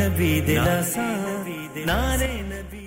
नारे नबी दिला सा नारे नबी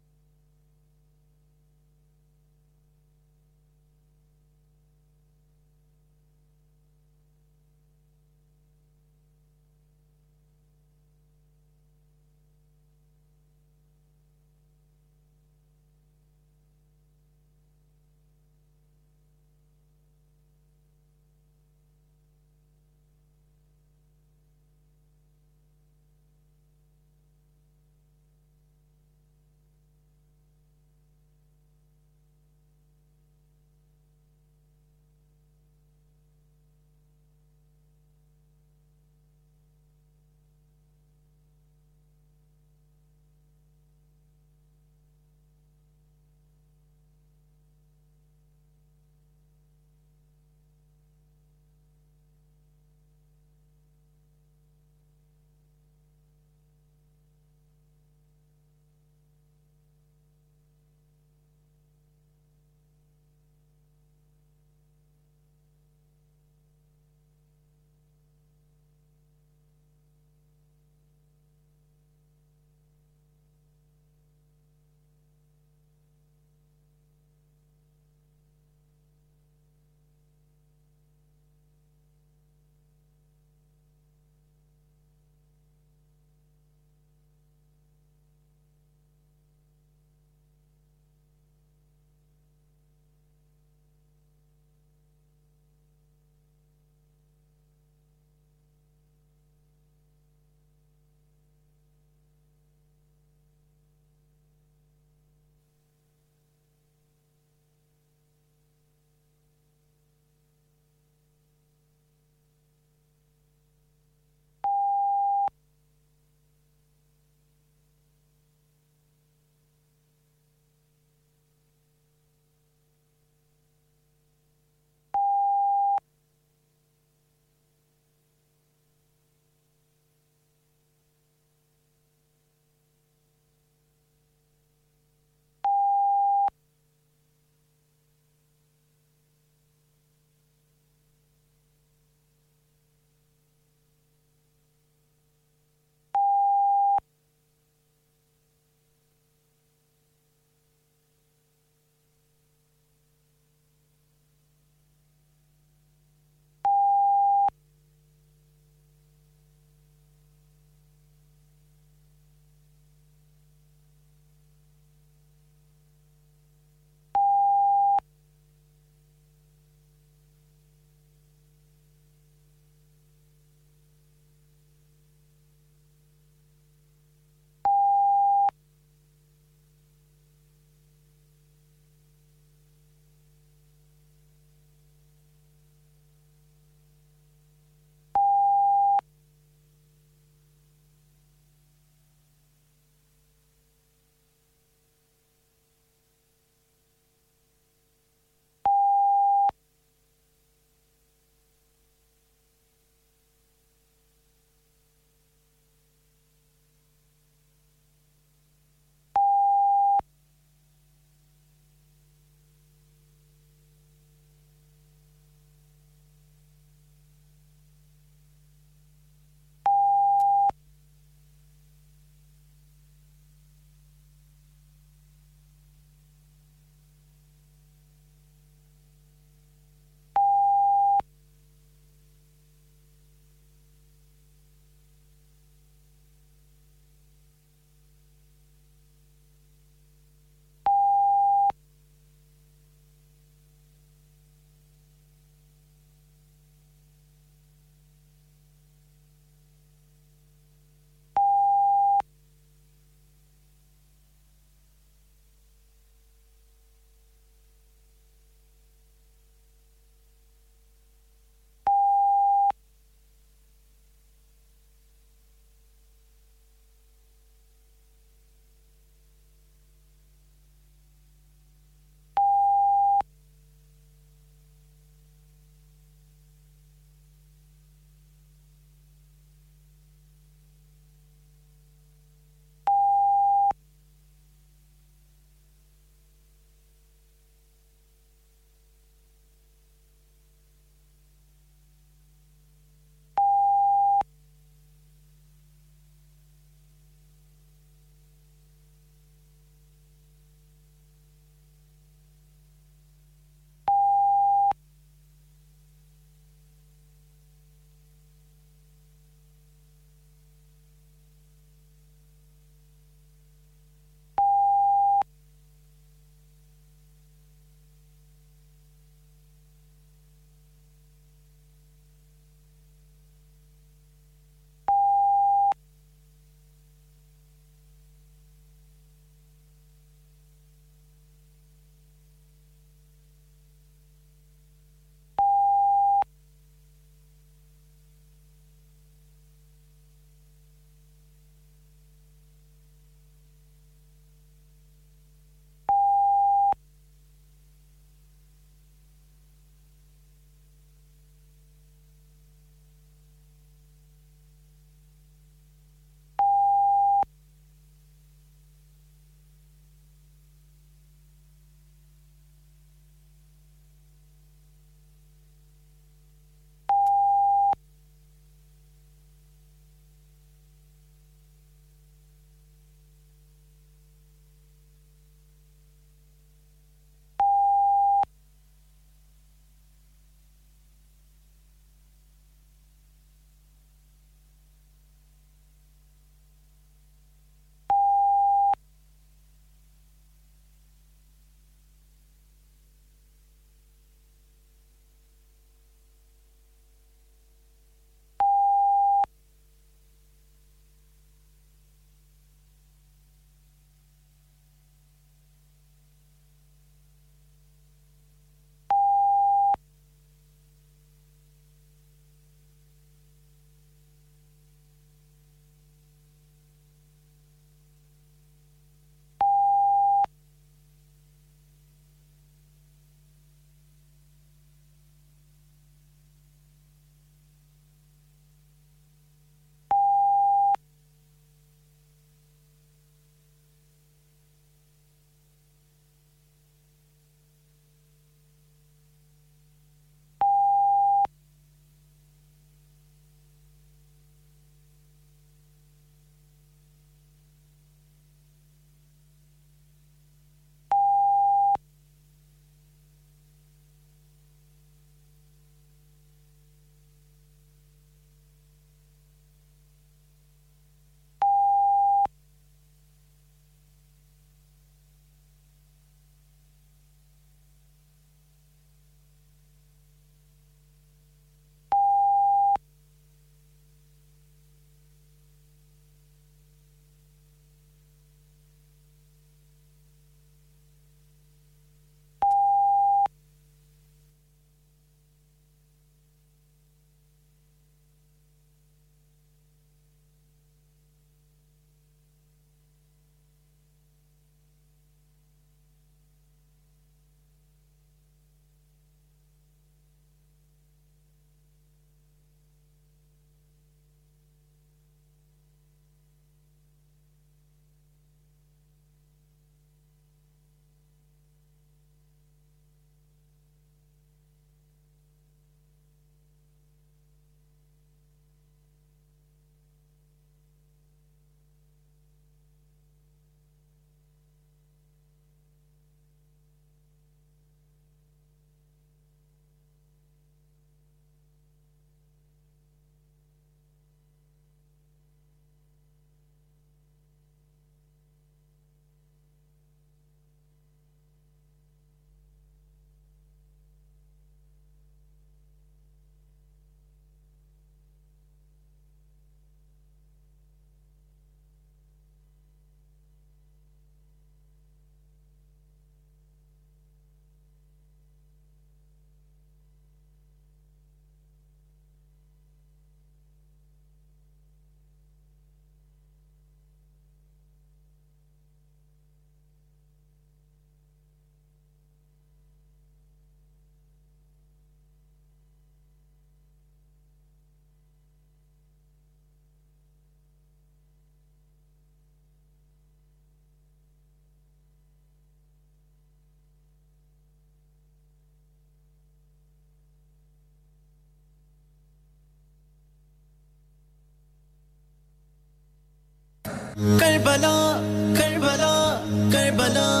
Karbala, Karbala, Karbala.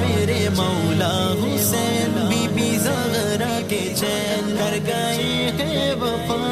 मेरे मौला हुसैन बीबी जहरा के चैन कर गए हैं वफा।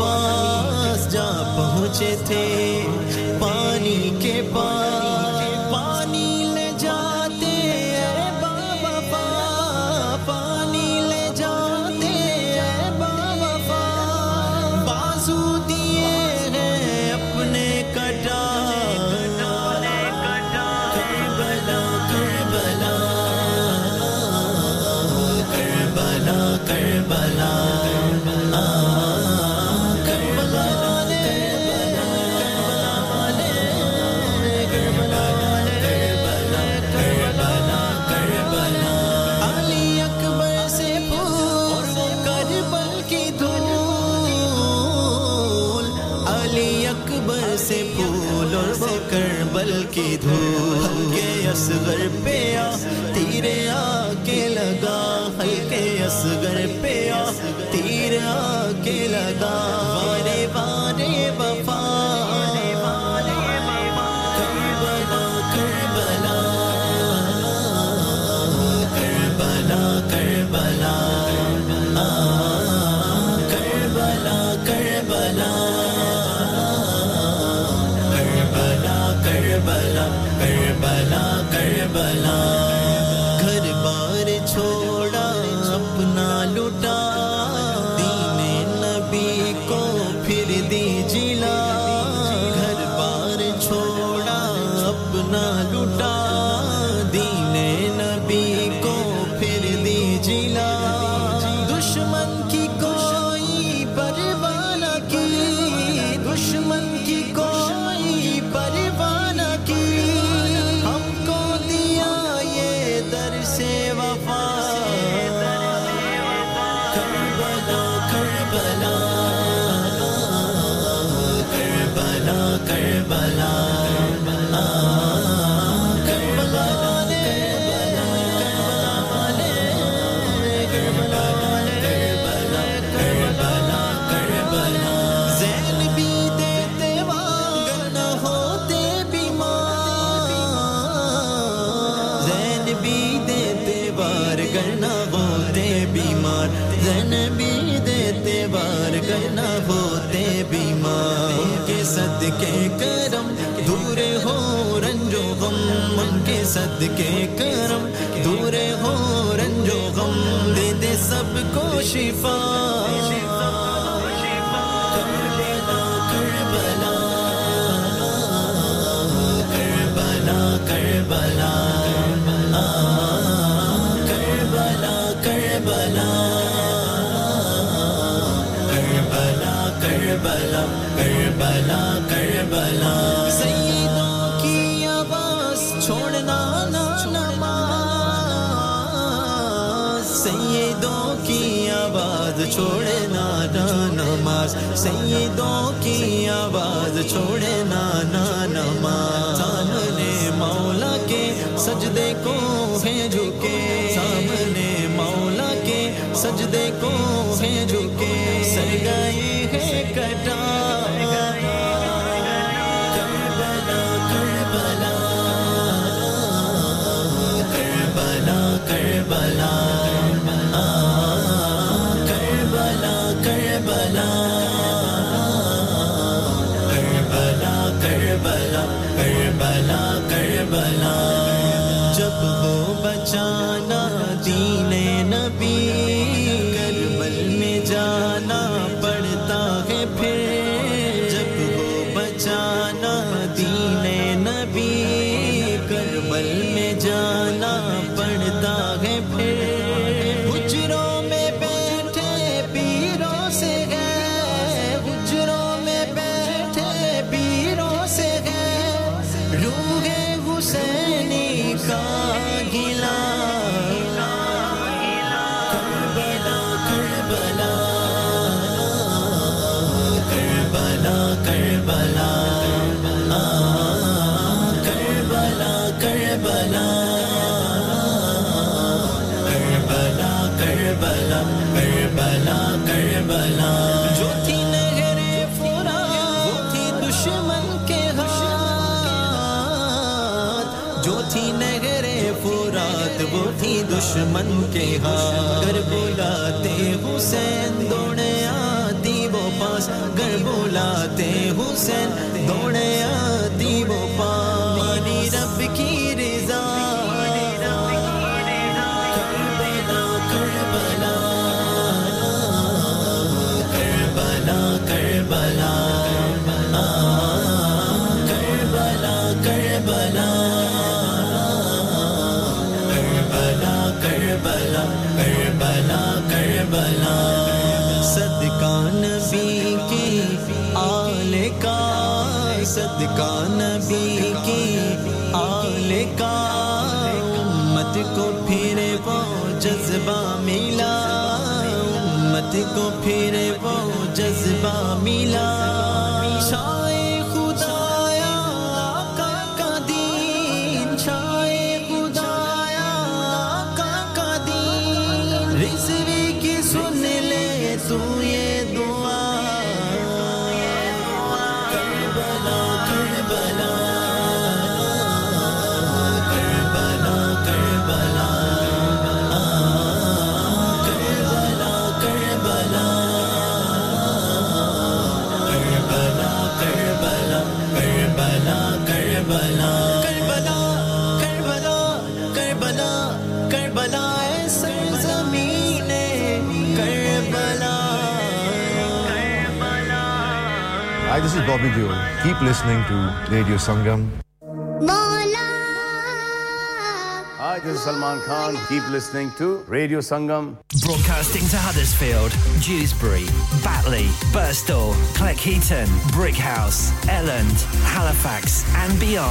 पास जा पहुँचे थे। के करम दूर हो रंजो गम दे दे सबको शिफा। करबला करबला करबला आवाज़ छोड़े ना नमाज़। सईदों की आवाज़ छोड़े ना नमाज़। सामने मौला के सजदे को है झुके सामने मौला के सजदे को है झुके सर गए है कटा। Bala दुश्मन के हाथ कर बुलाते, हुसैन दौड़े आती वो पास। कर बुलाते, हुसैन दौड़े आती जज्बा मिला उम्मत को फिर वो जज्बा मिला। This is Bobby Deol. Keep listening to Radio Sangam. Hi, this is Salman Khan. Keep listening to Radio Sangam. Broadcasting to Huddersfield, Dewsbury, Batley, Birstall, Cleckheaton, Brickhouse, Elland, Halifax, and beyond.